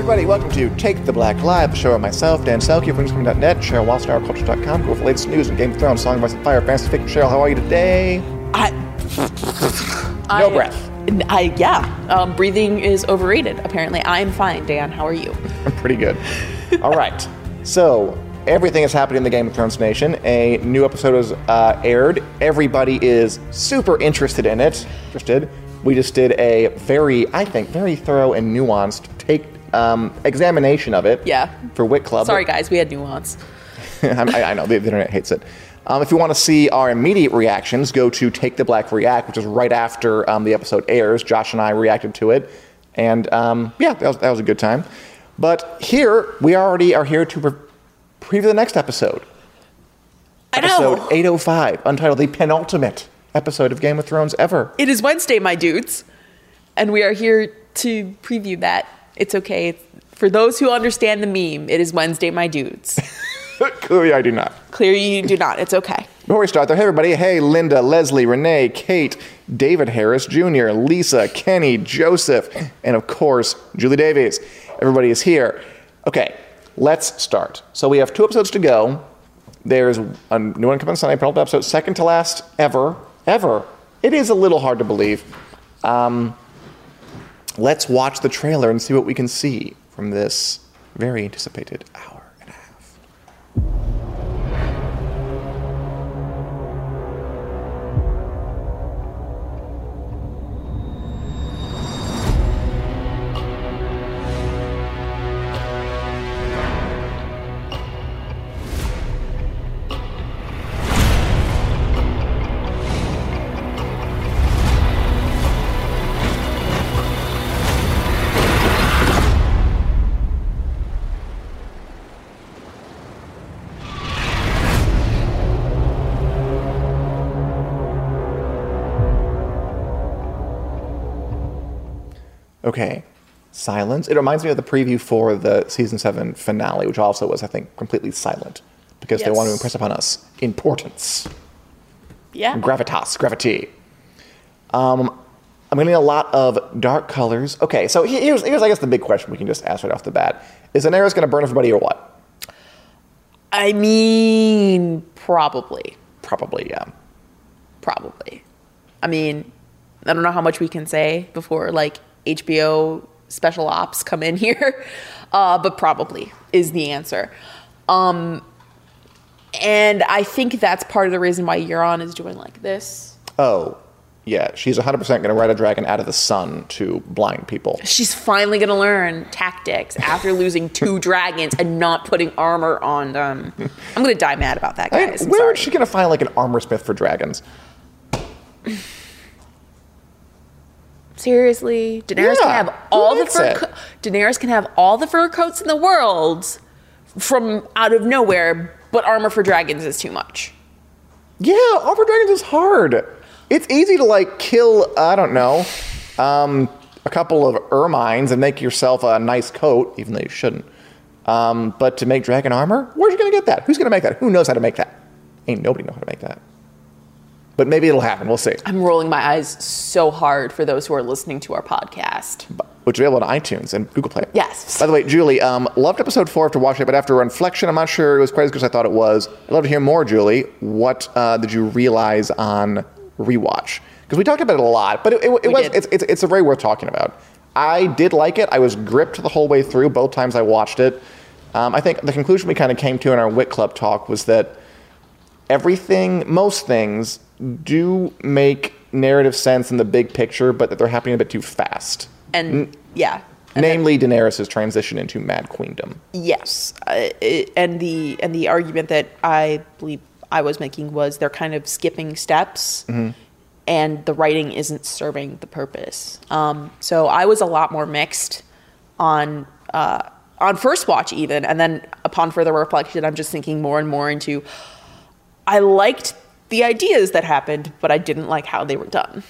Everybody, welcome to Take the Black Live, the show of myself, Dan Selcke, from Newscoming.net, Cheryl Walston, OurCulture.com, go for the latest news and Game of Thrones, Song of Fire, Fantasy Fiction. Cheryl, how are you today? I, No I- breath. I yeah. Um, breathing is overrated. Apparently, I'm fine. Dan, how are you? I'm pretty good. All right, so everything is happening in the Game of Thrones Nation. A new episode is uh, aired. Everybody is super interested in it. Interested. We just did a very, I think, very thorough and nuanced um, examination of it. Yeah. For Wit Club. Sorry, guys, we had nuance. I, I know the, the internet hates it. Um, if you want to see our immediate reactions, go to Take the Black React, which is right after um, the episode airs. Josh and I reacted to it, and um, yeah, that was, that was a good time. But here we already are here to pre- preview the next episode. I know. Episode 805, untitled the penultimate episode of Game of Thrones ever. It is Wednesday, my dudes, and we are here to preview that. It's okay. For those who understand the meme, it is Wednesday, my dudes. Clearly, I do not. Clearly, you do not. It's okay. Before we start, though, hey everybody, hey Linda, Leslie, Renee, Kate, David Harris Jr., Lisa, Kenny, Joseph, and of course, Julie Davies. Everybody is here. Okay, let's start. So we have two episodes to go. There's a new one coming on Sunday, penultimate episode, second to last ever, ever. It is a little hard to believe. Um, let's watch the trailer and see what we can see from this very anticipated hour Okay. Silence. It reminds me of the preview for the season seven finale, which also was, I think, completely silent because they Yes. want to impress upon us importance, Yeah. gravitas, gravity. Um, I'm getting a lot of dark colors. Okay, so he- here's, here's I guess the big question we can just ask right off the bat: Is Daenerys going to burn everybody or what? I mean, probably. Probably, yeah. Probably. I mean, I don't know how much we can say before like HBO special ops come in here, uh, but probably is the answer. Um, and I think that's part of the reason why Euron is doing like this. Oh, yeah. She's 100% going to ride a dragon out of the sun to blind people. She's finally gonna learn tactics after losing two dragons and not putting armor on them. I'm gonna die mad about that, guys. I'm where sorry. is she going to find like an armor smith for dragons? Seriously, Daenerys Yeah, can have all the fur. Co- Daenerys can have all the fur coats in the world from out of nowhere, but armor for dragons is too much. Yeah, armor for dragons is hard. It's easy to like kill, I don't know, um, a couple of ermines and make yourself a nice coat, even though you shouldn't. Um, but to make dragon armor, where's you gonna get that? Who's gonna make that? Who knows how to make that? Ain't nobody know how to make that. But maybe it'll happen. We'll see. I'm rolling my eyes so hard for those who are listening to our podcast. Which is available on iTunes and Google Play. Yes. By the way, Julie, um, loved episode four after watching it, but after reflection, I'm not sure it was quite as good as I thought it was. I'd love to hear more, Julie. What uh, did you realize on rewatch? Because we talked about it a lot, but it, it, it was it's, it's, it's a very worth talking about. I did like it. I was gripped the whole way through both times I watched it. Um, I think the conclusion we kind of came to in our Wit Club talk was that everything, most things, do make narrative sense in the big picture, but that they're happening a bit too fast. And yeah. And Namely, Daenerys' transition into Mad Queendom. Yes, uh, it, and the and the argument that I believe I was making was they're kind of skipping steps, and the writing isn't serving the purpose. Um, so I was a lot more mixed on uh, on first watch even, and then upon further reflection, I'm just thinking more and more into. I liked the ideas that happened, but I didn't like how they were done.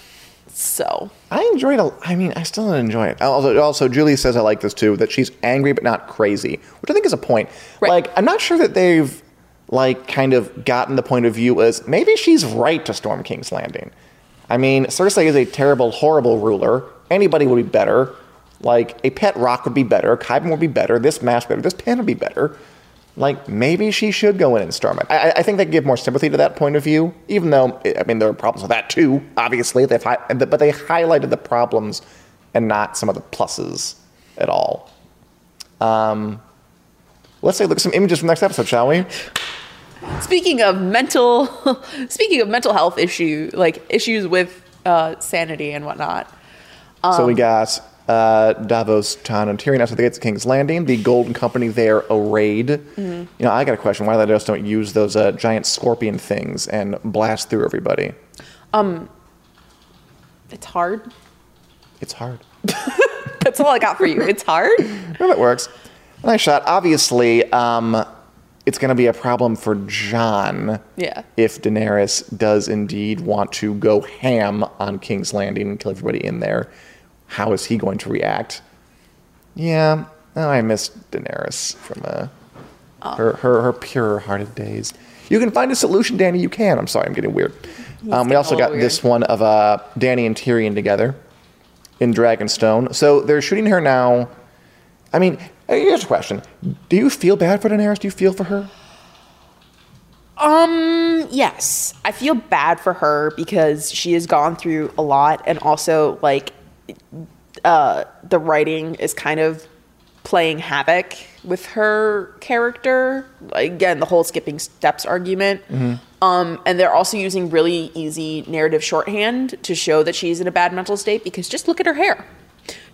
So I enjoyed it. I mean, I still enjoy it. Also, also, Julie says I like this too. That she's angry but not crazy, which I think is a point. Right. Like, I'm not sure that they've like kind of gotten the point of view as maybe she's right to storm King's Landing. I mean, Cersei is a terrible, horrible ruler. Anybody would be better. Like a pet rock would be better. Qyburn would be better. This mask better. This pen would be better. Like maybe she should go in and storm it. I, I- think they give more sympathy to that point of view, even though I mean there are problems with that too. Obviously, they've hi- but they highlighted the problems and not some of the pluses at all. Um, let's take a look at some images from the next episode, shall we? Speaking of mental, speaking of mental health issue, like issues with uh, sanity and whatnot. so Um, we got uh, Davos, Tan, and Tyrion after they get to King's Landing. The Golden Company there arrayed. Mm-hmm. You know, I got a question: Why they just don't use those uh, giant scorpion things and blast through everybody? Um, it's hard. It's hard. That's all I got for you. It's hard. Well, it works. Nice shot. Obviously, um, it's going to be a problem for Jon Yeah. if Daenerys does indeed want to go ham on King's Landing and kill everybody in there. How is he going to react? Yeah, oh, I miss Daenerys from uh, her, her, her pure-hearted days. You can find a solution, Dany. You can. I'm sorry, I'm getting weird. Um, we also got little this one of uh, Dany and Tyrion together in Dragonstone. So they're shooting her now. I mean, uh, here's a question: Do you feel bad for Daenerys? Do you feel for her? Um, yes. I feel bad for her because she has gone through a lot and also like uh the writing is kind of playing havoc with her character. Again, the whole skipping steps argument. Um, and they're also using really easy narrative shorthand to show that she's in a bad mental state because just look at her hair.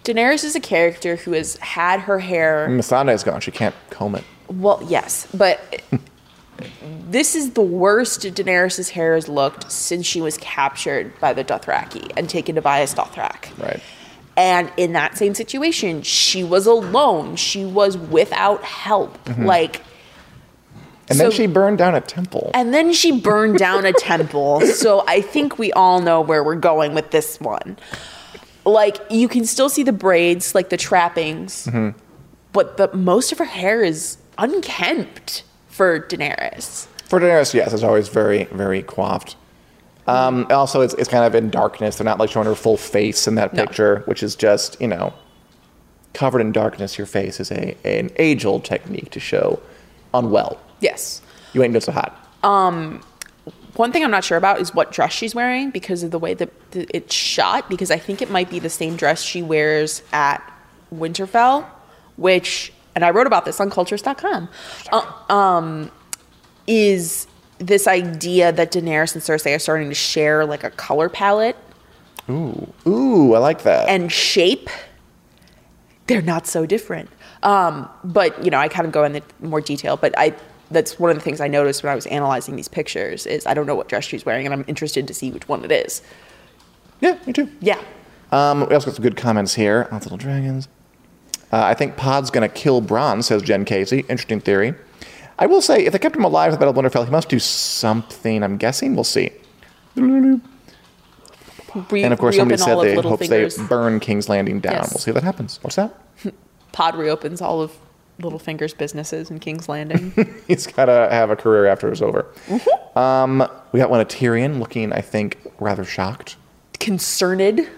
Daenerys is a character who has had her hair Missandei is gone. She can't comb it. well, yes, but this is the worst Daenerys' hair has looked since she was captured by the Dothraki and taken to Vaes Dothrak. Right. And in that same situation, she was alone. She was without help. Mm-hmm. Like, And then she burned down a temple. and then she burned down a temple. So I think we all know where we're going with this one. Like, you can still see the braids, like the trappings, mm-hmm. but the most of her hair is unkempt for Daenerys. For Daenerys, yes, it's always very, very coiffed. Um, also, it's, it's kind of in darkness. They're not like showing her full face in that No. picture, which is just, you know, covered in darkness. Your face is a an age old technique to show unwell. Yes. You ain't been so hot. One thing I'm not sure about is what dress she's wearing because of the way that it's shot. Because I think it might be the same dress she wears at Winterfell, which, and I wrote about this on Culturess.com, uh, um, is this idea that Daenerys and Cersei are starting to share like a color palette Ooh, ooh, I like that. and shape. They're not so different. Um, but you know, I kind of go into more detail. But I that's one of the things I noticed when I was analyzing these pictures is I don't know what dress she's wearing, and I'm interested to see which one it is. yeah, me too. Yeah. Um, we also got some good comments here on Little Dragons. Uh, I think Pod's going to kill Bronn, says Jen Casey. Interesting theory. I will say, if they kept him alive at the Battle of Winterfell, he must do something. I'm guessing. We'll see. Re- And of course, somebody said they hope they burn King's Landing down. Yes. We'll see if that happens. What's that? Pod reopens all of Littlefinger's businesses in King's Landing. He's got to have a career after it's over. Mm-hmm. Um, we got one of Tyrion looking, I think, rather shocked. Concerned.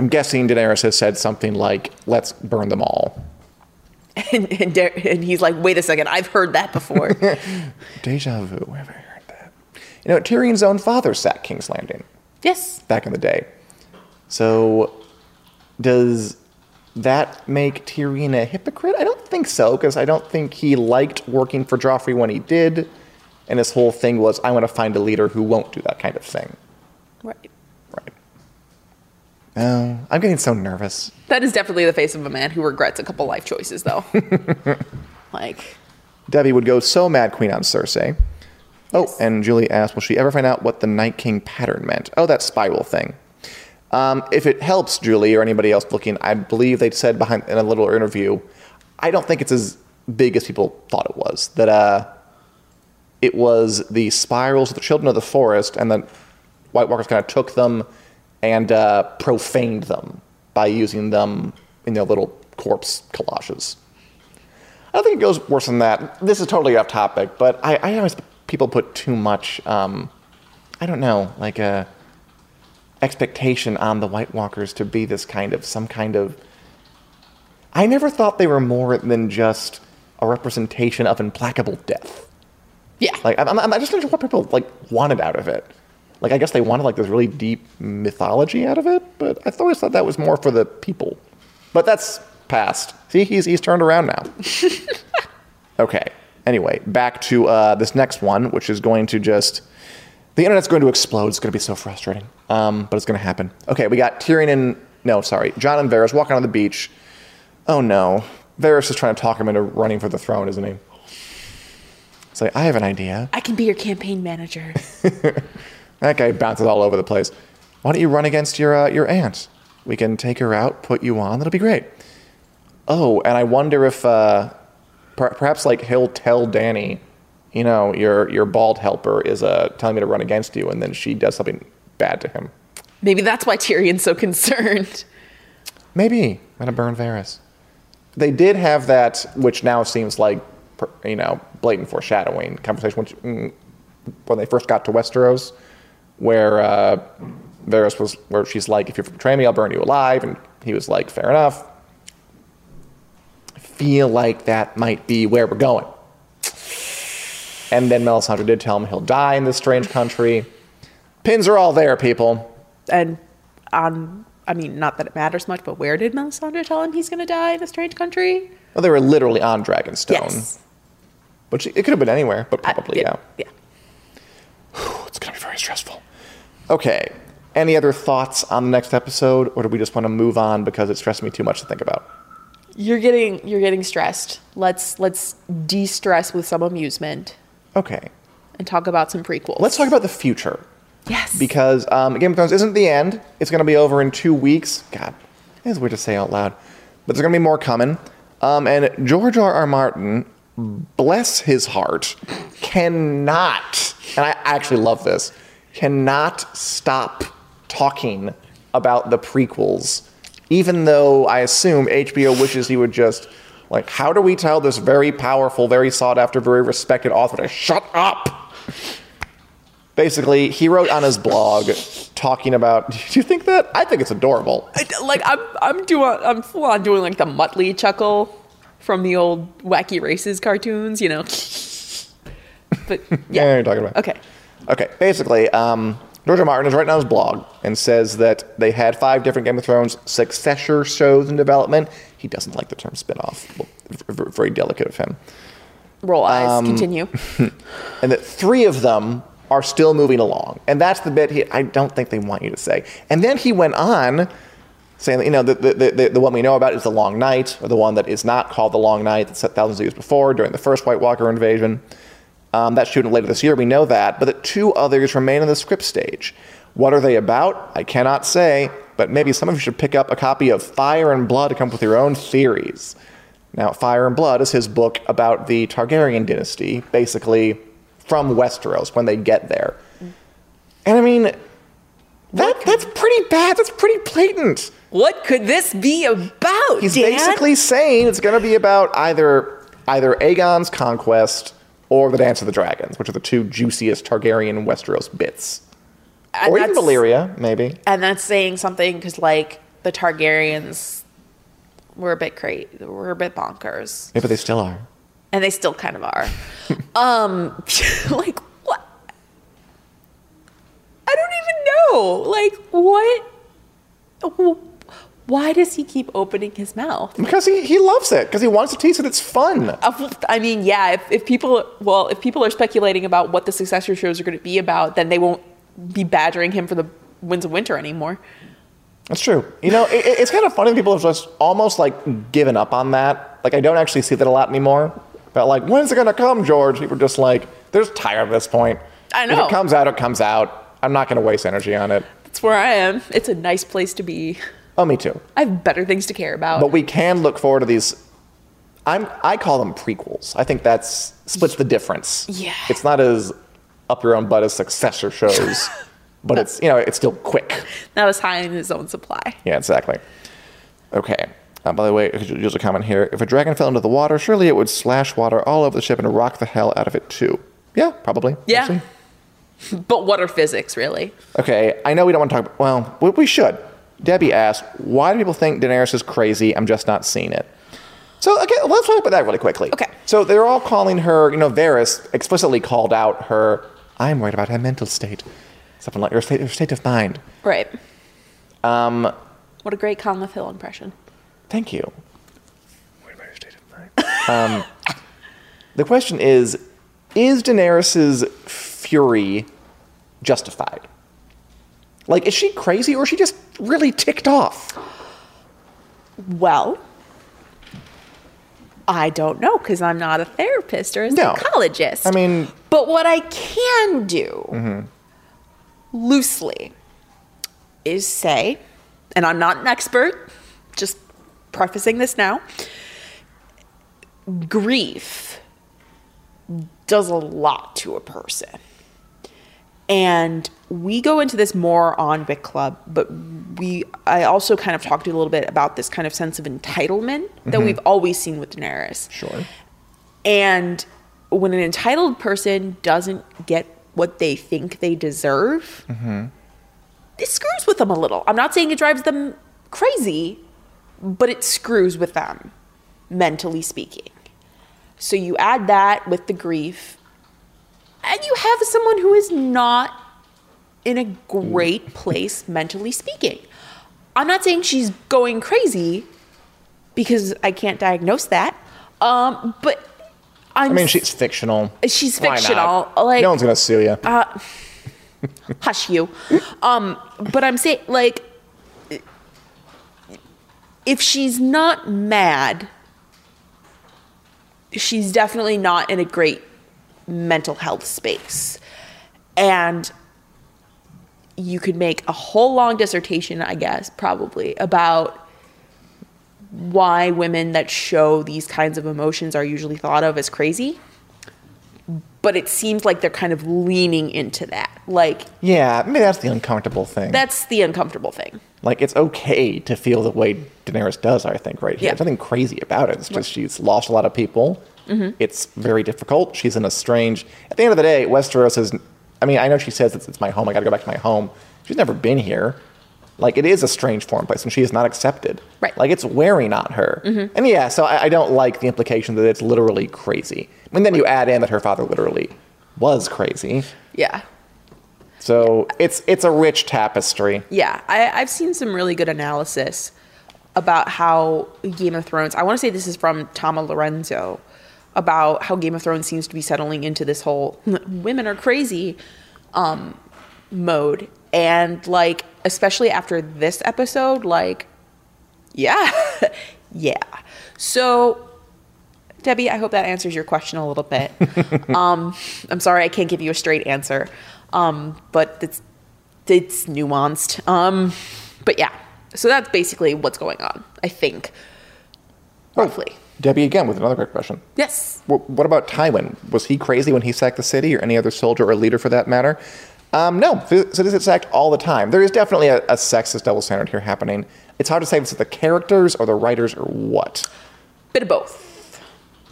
I'm guessing Daenerys has said something like, let's burn them all. And, and, and he's like, wait a second, I've heard that before. Deja vu. Where have I heard that? You know, Tyrion's own father sacked King's Landing yes. back in the day. So, does that make Tyrion a hypocrite? I don't think so, because I don't think he liked working for Joffrey when he did. And his whole thing was, I want to find a leader who won't do that kind of thing. Right. Oh, I'm getting so nervous. That is definitely the face of a man who regrets a couple life choices, though. like, Debbie would go so mad queen on Cersei. Oh, and Julie asked, will she ever find out what the Night King pattern meant? Oh, that spiral thing. Um, if it helps Julie or anybody else looking, I believe they said behind in a little interview, I don't think it's as big as people thought it was. That uh, it was the spirals of the children of the forest, and the White Walkers kind of took them and uh, profaned them by using them in their little corpse collages. I don't think it goes worse than that. This is totally off topic, but I, I always people put too much. Um, I don't know, like a expectation on the White Walkers to be this kind of some kind of. I never thought they were more than just a representation of implacable death. yeah. Like I'm, I'm, I just don't know what people like wanted out of it. Like I guess they wanted like this really deep mythology out of it, but I always thought that was more for the people. But that's past. See, he's he's turned around now. okay. Anyway, back to uh, this next one, which is going to just the internet's going to explode. It's going to be so frustrating, um, but it's going to happen. Okay, we got Tyrion and no, sorry, Jon and Varys walking on the beach. Oh no, Varys is trying to talk him into running for the throne, isn't he? It's like I have an idea. I can be your campaign manager. That guy bounces all over the place. Why don't you run against your uh, your aunt? We can take her out, put you on. That'll be great. Oh, and I wonder if uh, per- perhaps like he'll tell Dany, you know, your your bald helper is uh, telling me to run against you, and then she does something bad to him. Maybe that's why Tyrion's so concerned. Maybe gonna burn Varys. They did have that, which now seems like you know blatant foreshadowing conversation which, mm, when they first got to Westeros, where uh, Varys was, where she's like, "If you betray me, I'll burn you alive," and he was like, "Fair enough." I feel like that might be where we're going. And then Melisandre did tell him he'll die in this strange country. Pins are all there, people. And on, I mean, not that it matters much, but where did Melisandre tell him he's going to die in a strange country? Well, they were literally on Dragonstone. Yes. Which it could have been anywhere, but probably, yeah. Yeah. It's going to be very stressful. Okay. Any other thoughts on the next episode, or do we just want to move on because it stressed me too much to think about? You're getting you're getting stressed. Let's let's de-stress with some amusement Okay. and talk about some prequels. Let's talk about the future yes. because um, Game of Thrones isn't the end. It's going to be over in two weeks. God, it's weird to say out loud, but there's going to be more coming. Um, and George R. R. Martin, bless his heart, cannot, and I actually love this, cannot stop talking about the prequels, even though I assume HBO wishes he would just. Like, how do we tell this very powerful, very sought after, very respected author to shut up? Basically, he wrote on his blog talking about. Do you think that? I think it's adorable. like I'm I'm doing I'm full on doing like the Muttley chuckle from the old Wacky Races cartoons, you know. but Yeah, yeah. you're talking about. Okay. Okay, basically, um, George R. Martin is writing on his blog and says that they had five different Game of Thrones successor shows in development. He doesn't like the term spin-off. Well, very delicate of him. Roll eyes. Um, Continue. and that three of them are still moving along. And that's the bit he, I don't think they want you to say. And then he went on saying that, you know, the, the, the, the one we know about is The Long Night, or the one that is not called The Long Night, that's set thousands of years before during the first White Walker invasion. Um, that's shooting later this year, we know that. But that two others remain in the script stage. What are they about? I cannot say, but maybe some of you should pick up a copy of Fire and Blood to come up with your own theories. Now, Fire and Blood is his book about the Targaryen dynasty, basically from Westeros when they get there. And I mean, that, that's pretty bad. That's pretty blatant. what could this be about, He's Dan? basically saying it's going to be about either either Aegon's conquest or the Dance of the Dragons, which are the two juiciest Targaryen Westeros bits. And or even Valyria, maybe. And that's saying something because, like, the Targaryens were a bit crazy, were a bit bonkers, Yeah, but they still are. and they still kind of are. um, like what? I don't even know. Like what? Why does he keep opening his mouth? Because he, he loves it, because he wants to tease it. It's fun. I mean, yeah. If, if people, well, if people are speculating about what the successor shows are going to be about, then they won't be badgering him for the Winds of Winter anymore. That's true. You know, it, it's kind of funny. People have just almost like given up on that. Like, I don't actually see that a lot anymore. But like, when's it gonna come, George? People are just like, they're just tired at this point. I know. If it comes out, it comes out. I'm not gonna waste energy on it. That's where I am. It's a nice place to be. Oh, me too. I have better things to care about. But we can look forward to these. I'm I call them prequels. I think that's splits the difference. Yeah. It's not as up your own butt as successor shows, but it's you know it's still quick. Not as high in his own supply. Yeah, exactly. Okay. Uh, by the way, there's a comment here. If a dragon fell into the water, surely it would slash water all over the ship and rock the hell out of it too. Yeah, probably. Yeah. But what are physics, really? Okay, I know we don't want to talk. Well, we, we should. Debbie asked, "Why do people think Daenerys is crazy? I'm just not seeing it." So, okay, let's talk about that really quickly. Okay. So they're all calling her, you know, Varys explicitly called out her. I'm worried about her mental state, something like her state, her state of mind. Right. Um, What a great Conleth Hill impression. Thank you. Worried about her state of mind. um, the question is: Is Daenerys's fury justified? Like, is she crazy or is she just really ticked off? Well, I don't know because I'm not a therapist or a No. psychologist. I mean- but what I can do mm-hmm. loosely is say, and I'm not an expert, just prefacing this now grief does a lot to a person. And we go into this more on Vic Club, but we I also kind of talked to you a little bit about this kind of sense of entitlement that mm-hmm. we've always seen with Daenerys. Sure. And when an entitled person doesn't get what they think they deserve, mm-hmm. it screws with them a little. I'm not saying it drives them crazy, but it screws with them, mentally speaking. So you add that with the grief, and you have someone who is not in a great place mentally speaking. I'm not saying she's going crazy because I can't diagnose that. Um, but I'm I mean, she's fictional. she's Why not? fictional. Like no one's gonna sue you. hush you. Um, but I'm saying like if she's not mad, she's definitely not in a great mental health space. And you could make a whole long dissertation, I guess, probably about why women that show these kinds of emotions are usually thought of as crazy. But it seems like they're kind of leaning into that. Like, yeah, maybe that's the uncomfortable thing. that's the uncomfortable thing. like, it's okay to feel the way Daenerys does. I think right here. Yeah. There's nothing crazy about it. It's just she's lost a lot of people. Mm-hmm. It's very difficult. She's in a strange. At the end of the day, Westeros is. I mean, I know she says it's, it's my home. I got to go back to my home. She's never been here. Like it is a strange foreign place, and she is not accepted. Right. Like it's wearing on her. And yeah, so I, I don't like the implication that it's literally crazy. I mean, then you add in that her father literally was crazy. Yeah. So it's it's a rich tapestry. Yeah. I, I've seen some really good analysis about how Game of Thrones, I want to say this is from Tama Lorenzo, about how Game of Thrones seems to be settling into this whole women are crazy um, mode. And like, especially after this episode, like, yeah, yeah. So, Debbie, I hope that answers your question a little bit. um, I'm sorry I can't give you a straight answer, um, but it's it's nuanced. Um, but yeah, so that's basically what's going on. I think, roughly. Debbie again with another quick question. Yes. Wh- What about Tywin? Was he crazy when he sacked the city, or any other soldier or leader for that matter? Um, no, cities get sacked all the time. There is definitely a, a sexist double standard here happening. It's hard to say if it's the characters or the writers or what. Bit of both.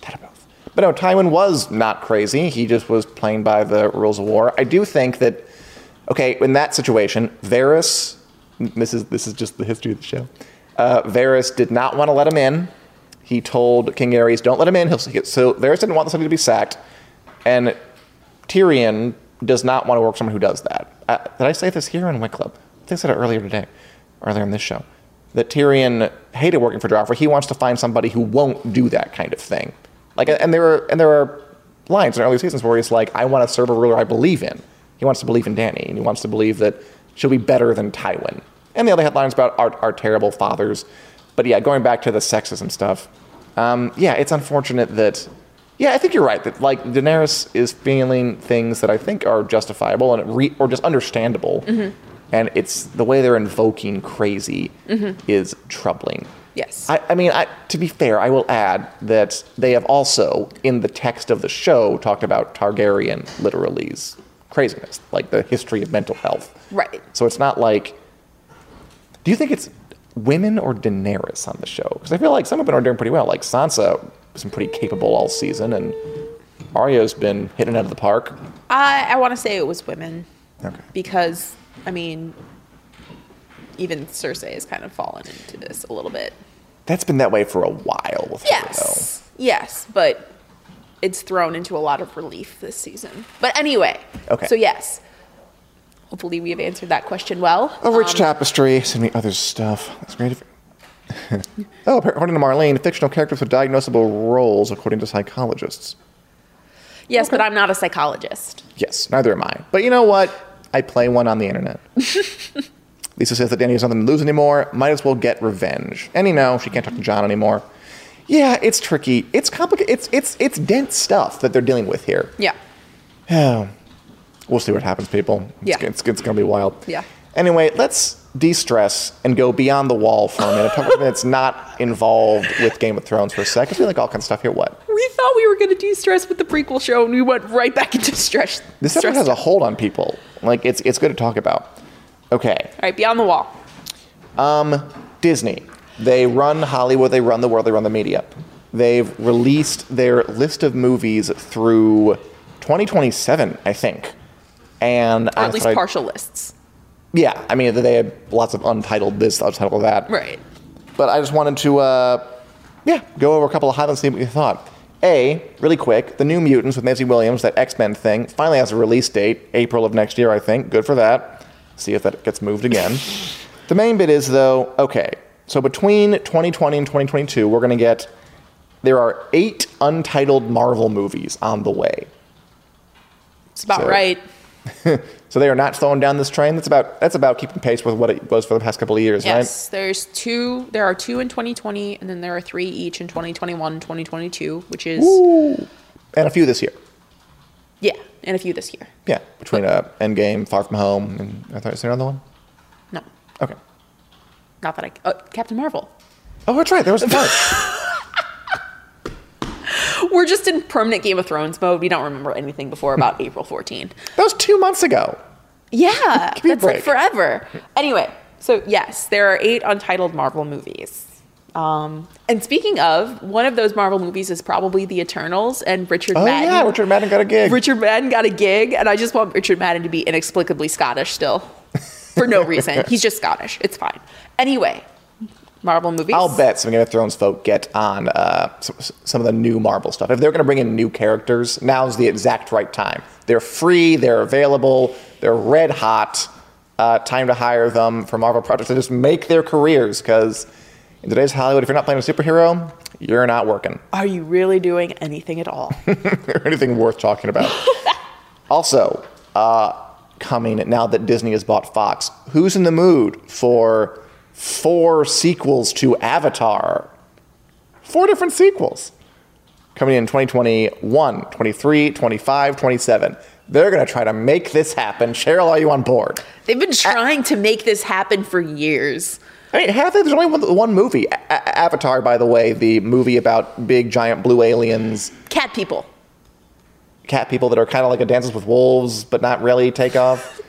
That of both. But no, Tywin was not crazy. He just was playing by the rules of war. I do think that, okay, in that situation, Varys, this is this is just the history of the show. Uh, Varys did not want to let him in. He told King Aerys, "Don't let him in." He'll, see it." so Varys didn't want the city to be sacked, and Tyrion does not want to work with someone who does that. Uh, did I say this here in Wycliffe? I think I said it earlier today, earlier in this show, that Tyrion hated working for Joffrey. He wants to find somebody who won't do that kind of thing. Like, and there are and there are lines in early seasons where he's like, "I want to serve a ruler I believe in." He wants to believe in Dany, and he wants to believe that she'll be better than Tywin. And the other headlines about our, our terrible fathers. But yeah, going back to the sexism stuff, um, yeah, it's unfortunate that. Yeah, I think you're right that like Daenerys is feeling things that I think are justifiable and re- or just understandable, and it's the way they're invoking crazy is troubling. Yes. I, I mean, I, to be fair, I will add that they have also, in the text of the show, talked about Targaryen literally's craziness, like the history of mental health. Right. So it's not like. Do you think it's women or Daenerys on the show? Because I feel like some of them are doing pretty well. Like Sansa has been pretty capable all season, and Arya's been hitting out of the park. I, I want to say it was women Okay. because, I mean, even Cersei has kind of fallen into this a little bit. That's been that way for a while with her, Yes. Yes, but it's thrown into a lot of relief this season. But anyway. Okay. So, yes. Hopefully, we have answered that question well. A rich um, tapestry, send me other stuff. That's great. If- oh, according to Marlene, fictional characters with diagnosable roles, according to psychologists. Yes, but I'm not a psychologist. Yes, neither am I. But you know what? I play one on the internet. Lisa says that Dany has nothing to lose anymore. Might as well get revenge. And you know, she can't talk to Jon anymore. Yeah, it's tricky. It's complicated. It's it's it's dense stuff that they're dealing with here. Yeah. Yeah. We'll see what happens, people. It's, Yeah. it's, it's going to be wild. Yeah. Anyway, let's de-stress and go beyond the wall for a minute. Talk about something that's not involved with Game of Thrones for a second. I feel like all kinds of stuff here. What? We thought we were going to do stress with the prequel show, and we went right back into stress. This stress. episode has a hold on people. Like it's it's good to talk about. Okay. All right, beyond the wall. Um, Disney. They run Hollywood, they run the world, they run the media. They've released their list of movies through 2027, I think. And Or at least I- partial lists. Yeah, I mean, they had lots of untitled this, untitled that. Right. But I just wanted to, uh, yeah, go over a couple of highlights and see what you thought. A, really quick, the New Mutants with Maisie Williams, that X Men thing, finally has a release date, April of next year, I think. Good for that. See if that gets moved again. the main bit is, though, okay, so between 2020 and 2022, we're going to get, there are eight untitled Marvel movies on the way. It's about So- right. So they are not slowing down this train. That's about that's about keeping pace with what it was for the past couple of years, Yes, there's two. There are two in 2020, and then there are three each in 2021 2022, which is right? And a few this year. yeah, and a few this year. Yeah, between uh, Endgame, Far From Home, and I thought is there another one? No, Okay. not that I. Uh, Captain Marvel. Oh, that's right. There was a part. We're just in permanent Game of Thrones mode. We don't remember anything before about April 14. that was two months ago. Yeah, that's like forever. Anyway, so yes, there are eight untitled Marvel movies. Um, and speaking of, one of those Marvel movies is probably The Eternals, and Richard Oh Madden. yeah, Richard Madden got a gig. Richard Madden got a gig, and I just want Richard Madden to be inexplicably Scottish still, for no reason. He's just Scottish. It's fine. Anyway, Marvel movies. I'll bet some Game of Thrones folk get on uh, s- some of the new Marvel stuff. If they're going to bring in new characters, now's the exact right time. They're free, they're available, they're red hot. Uh, time to hire them for Marvel projects to just make their careers. Because in today's Hollywood, if you're not playing a superhero, you're not working. Are you really doing anything at all? or anything worth talking about. also, uh, coming now that Disney has bought Fox, who's in the mood for four sequels to Avatar? Four different sequels coming in 2021, 23, 25, 27. They're going to try to make this happen. Cheryl, are you on board? They've been trying to make this happen for years. I mean, half of there's only one, one movie. A- A- Avatar, by the way, the movie about big giant blue aliens Cat people. cat people that are kind of like a Dances with Wolves, but not really take off,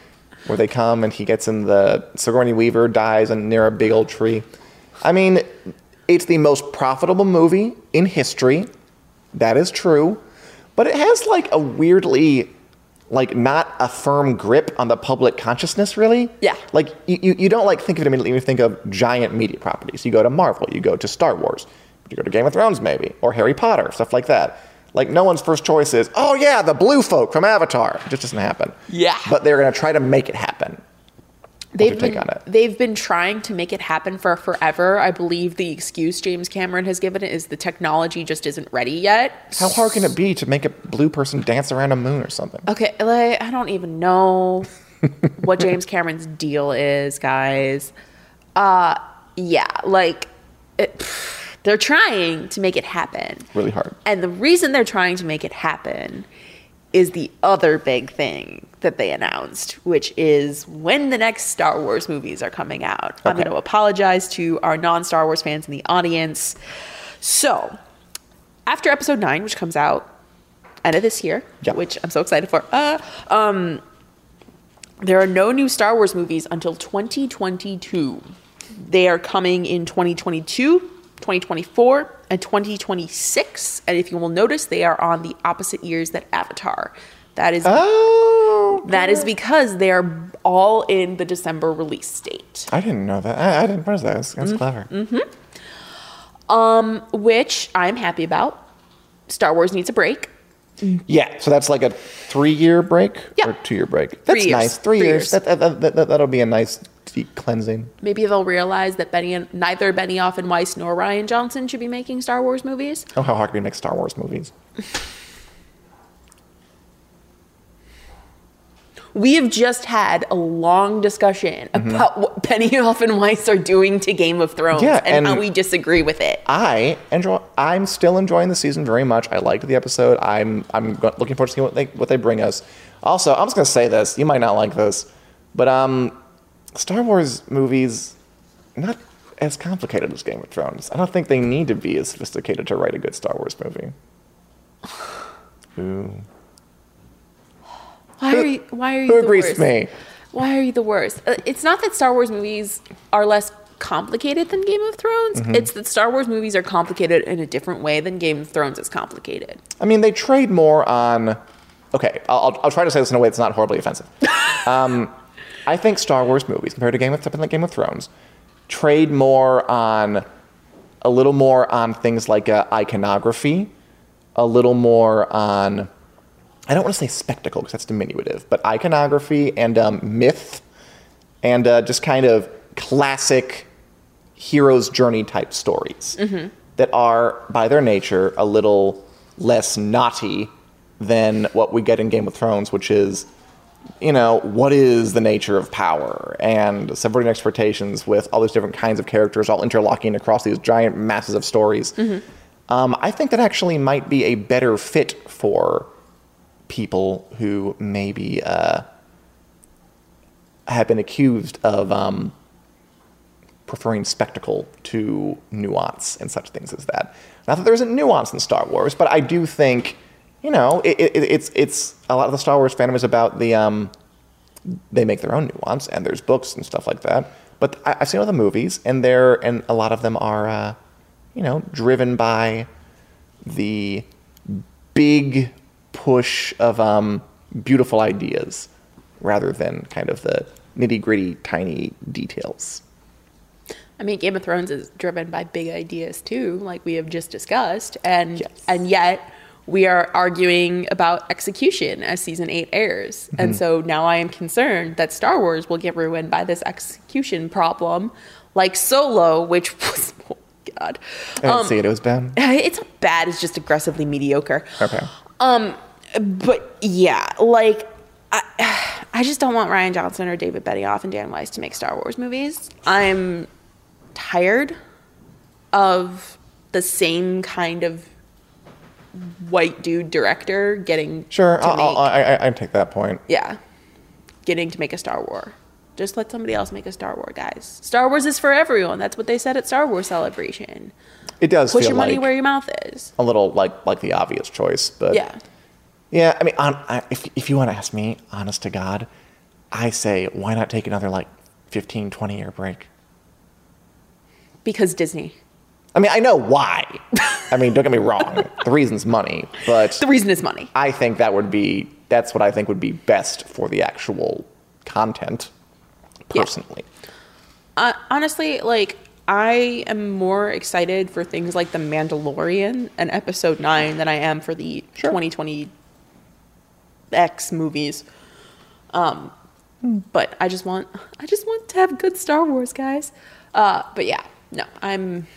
where they come and he gets in the Sigourney Weaver dies and near a big old tree. I mean, it's the most profitable movie in history. That is true. But it has like a weirdly like not a firm grip on the public consciousness really. Yeah. Like you, you, you don't like think of it immediately you think of giant media properties. You go to Marvel, you go to Star Wars, you go to Game of Thrones maybe, or Harry Potter, stuff like that. Like no one's first choice is, oh yeah, the blue folk from Avatar. It just doesn't happen. Yeah. But they're gonna try to make it happen. They've your take been, on it? they've been trying to make it happen for forever. I believe the excuse James Cameron has given it is the technology just isn't ready yet. How hard can it be to make a blue person dance around a moon or something? Okay, like I don't even know what James Cameron's deal is, guys. Uh yeah, like it, they're trying to make it happen. Really hard. And the reason they're trying to make it happen is the other big thing that they announced, which is when the next Star Wars movies are coming out. I'm going to apologize to our non Star Wars fans in the audience. So, after episode 9, which comes out end of this year, Yeah. which I'm so excited for, uh, um, there are no new Star Wars movies until 2022. They are coming in 2022, 2024, and 2026. And if you will notice, they are on the opposite years that Avatar. That is Oh, that is because they are all in the December release date, I didn't know that. I, I didn't. Is that? That's, that's mm-hmm. clever. Mm-hmm. Um, which I'm happy about. Star Wars needs a break. Yeah. So that's like a three-year break Yeah. or two-year break. That's years. nice. Three, Three years. years. That, that, that, that, that'll be a nice deep cleansing. Maybe they'll realize that Benny and neither Benioff and Weiss nor Rian Johnson should be making Star Wars movies. Oh, how hard can we make Star Wars movies? We have just had a long discussion Mm-hmm. about what Benioff and Weiss are doing to Game of Thrones Yeah, and, how we disagree with it. I enjoy. I'm still enjoying the season very much. I liked the episode. I'm I'm looking forward to seeing what they what they bring us. Also, I'm just gonna say this. You might not like this, but um, Star Wars movies not as complicated as Game of Thrones. I don't think they need to be as sophisticated to write a good Star Wars movie. Ooh. Why are you? Why are you? Who the agrees worst? with me? Why are you the worst? Uh, It's not that Star Wars movies are less complicated than Game of Thrones. Mm-hmm. It's that Star Wars movies are complicated in a different way than Game of Thrones is complicated. I mean, they trade more on. Okay, I'll, I'll- I'll try to say this in a way that's not horribly offensive. um, I think Star Wars movies, compared to Game of something like Game of Thrones, trade more on a little more on things like uh, iconography, a little more on. I don't want to say spectacle because that's diminutive, but iconography and um, myth, and uh, just kind of classic hero's journey type stories that are, by their nature, a little less naughty than what we get in Game of Thrones, which is, you know, what is the nature of power and subverting expectations with all these different kinds of characters all interlocking across these giant masses of stories. Um, I think that actually might be a better fit for people who maybe uh, have been accused of um, preferring spectacle to nuance and such things as that. Not that there isn't nuance in Star Wars, but I do think, you know, it, it, it's it's a lot of the Star Wars fandom is about the um, they make their own nuance, and there's books and stuff like that. But I, I've seen all the movies, and they're and a lot of them are, uh, you know, driven by the big push of um, beautiful ideas rather than kind of the nitty gritty, tiny details. I mean, Game of Thrones is driven by big ideas too, like we have just discussed, and Yes. and yet we are arguing about execution as season eight airs, Mm-hmm. and so now I am concerned that Star Wars will get ruined by this execution problem, like Solo, which was oh God, I didn't see it. It was bad. it's not bad. It's just aggressively mediocre. Okay. Um, but yeah, like I, I just don't want Rian Johnson or David Benioff and Dan Weiss to make Star Wars movies. I'm tired of the same kind of white dude director getting Sure. I'll, make, I'll, I, I, I take that point. yeah, getting to make a Star Wars. Just let somebody else make a Star Wars, guys. Star Wars is for everyone. That's what they said at Star Wars Celebration. It does Put feel your money like where your mouth is. a little like like the obvious choice, but Yeah. yeah. I mean, on, I, if if you want to ask me, honest to God, I say why not take another like 15, 20 year break? Because Disney. I mean, I know why. I mean, don't get me wrong. The reason's money, but The reason is money. I think that would be that's what I think would be best for the actual content. Yeah. Personally, Uh, honestly, like I am more excited for things like The Mandalorian and Episode Nine than I am for the 2020 X movies. Um, but I just want I just want to have good Star Wars, guys. Uh, but yeah, no, I'm.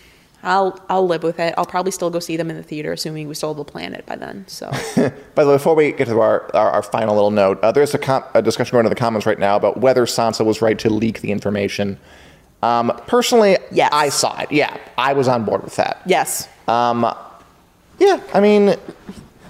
I'll I'll live with it. I'll probably still go see them in the theater, assuming we still have a planet by then. So By the way, before we get to our, our, our final little note, uh, there's a, com- a discussion going in the comments right now about whether Sansa was right to leak the information. Um, personally, Yes. I saw it. Yeah, I was on board with that. yes, Um, Yeah, I mean,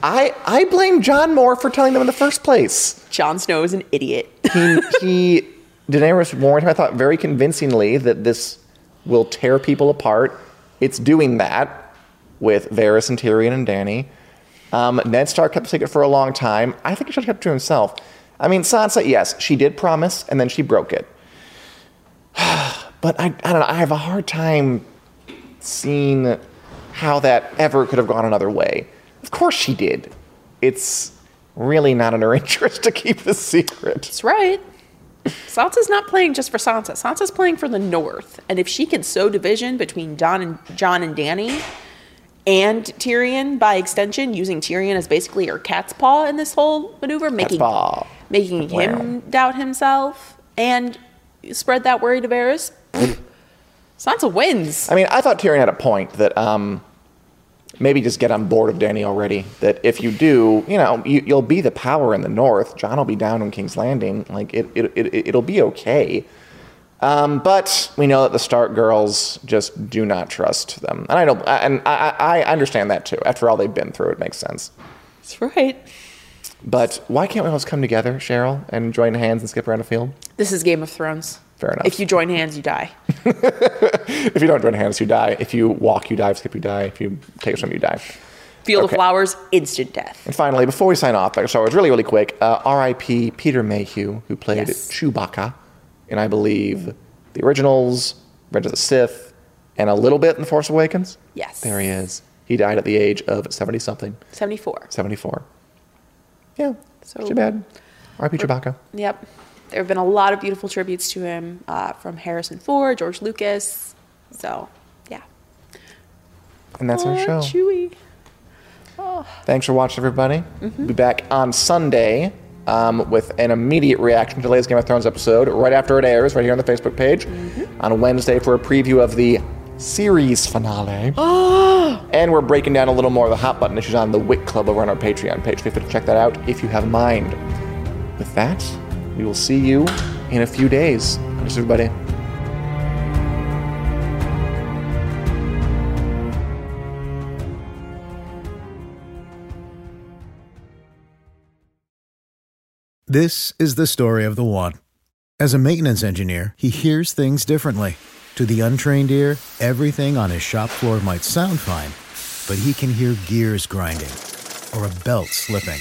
I I blame Jon more for telling them in the first place. Jon Snow is an idiot. He, he Daenerys warned him, I thought, very convincingly that this will tear people apart. It's doing that with Varys and Tyrion and Dany. Um, Ned Stark kept the secret for a long time. I think he should have kept it to himself. I mean, Sansa, yes, she did promise, and then she broke it. but I, I don't know. I have a hard time seeing how that ever could have gone another way. Of course she did. It's really not in her interest to keep the secret. That's right. Sansa's not playing just for Sansa. Sansa's playing for the North, and if she can sow division between Don and Jon and Dany, and Tyrion by extension, using Tyrion as basically her cat's paw in this whole maneuver, making making him doubt himself, and spread that worry to Varys. Sansa wins. I mean, I thought Tyrion had a point that um, maybe just get on board of Dany already. That if you do, you know, you, you'll be the power in the north. Jon will be down in King's Landing. Like it, it, it it'll be okay. Um, but we know that the Stark girls just do not trust them, and I don't. And I, I I understand that too. After all they've been through, it makes sense. That's right. But why can't we always come together, Cheryl, and join hands and skip around a field? This is Game of Thrones. Fair enough. If you join hands, you die. If you don't join hands, you die. If you walk, you die. If you skip, you die. If you take a swim, you die. Field Okay. of Flowers, instant death. And finally, before we sign off, Star Wars, really, really quick, uh, R.I.P. Peter Mayhew, who played Yes. Chewbacca in, I believe, the originals, Revenge of the Sith, and a little bit in The Force Awakens. Yes. There he is. He died at the age of 70 something, 74. 74. Yeah, So- too bad. R.I.P. Chewbacca. Yep. There have been a lot of beautiful tributes to him uh, from Harrison Ford, George Lucas. So, yeah. And that's our Oh, show. Chewie. Thanks for watching, everybody. Mm-hmm. We'll be back on Sunday um, with an immediate reaction to the latest Game of Thrones episode right after it airs, right here on the Facebook page. Mm-hmm. On Wednesday for a preview of the series finale. and we're breaking down a little more of the hot button issues on the Wit Club over on our Patreon page. Feel free to check that out if you have a mind. With that, we will see you in a few days. Thanks, everybody. This is the story of the one. As a maintenance engineer, he hears things differently. To the untrained ear, everything on his shop floor might sound fine, but he can hear gears grinding or a belt slipping.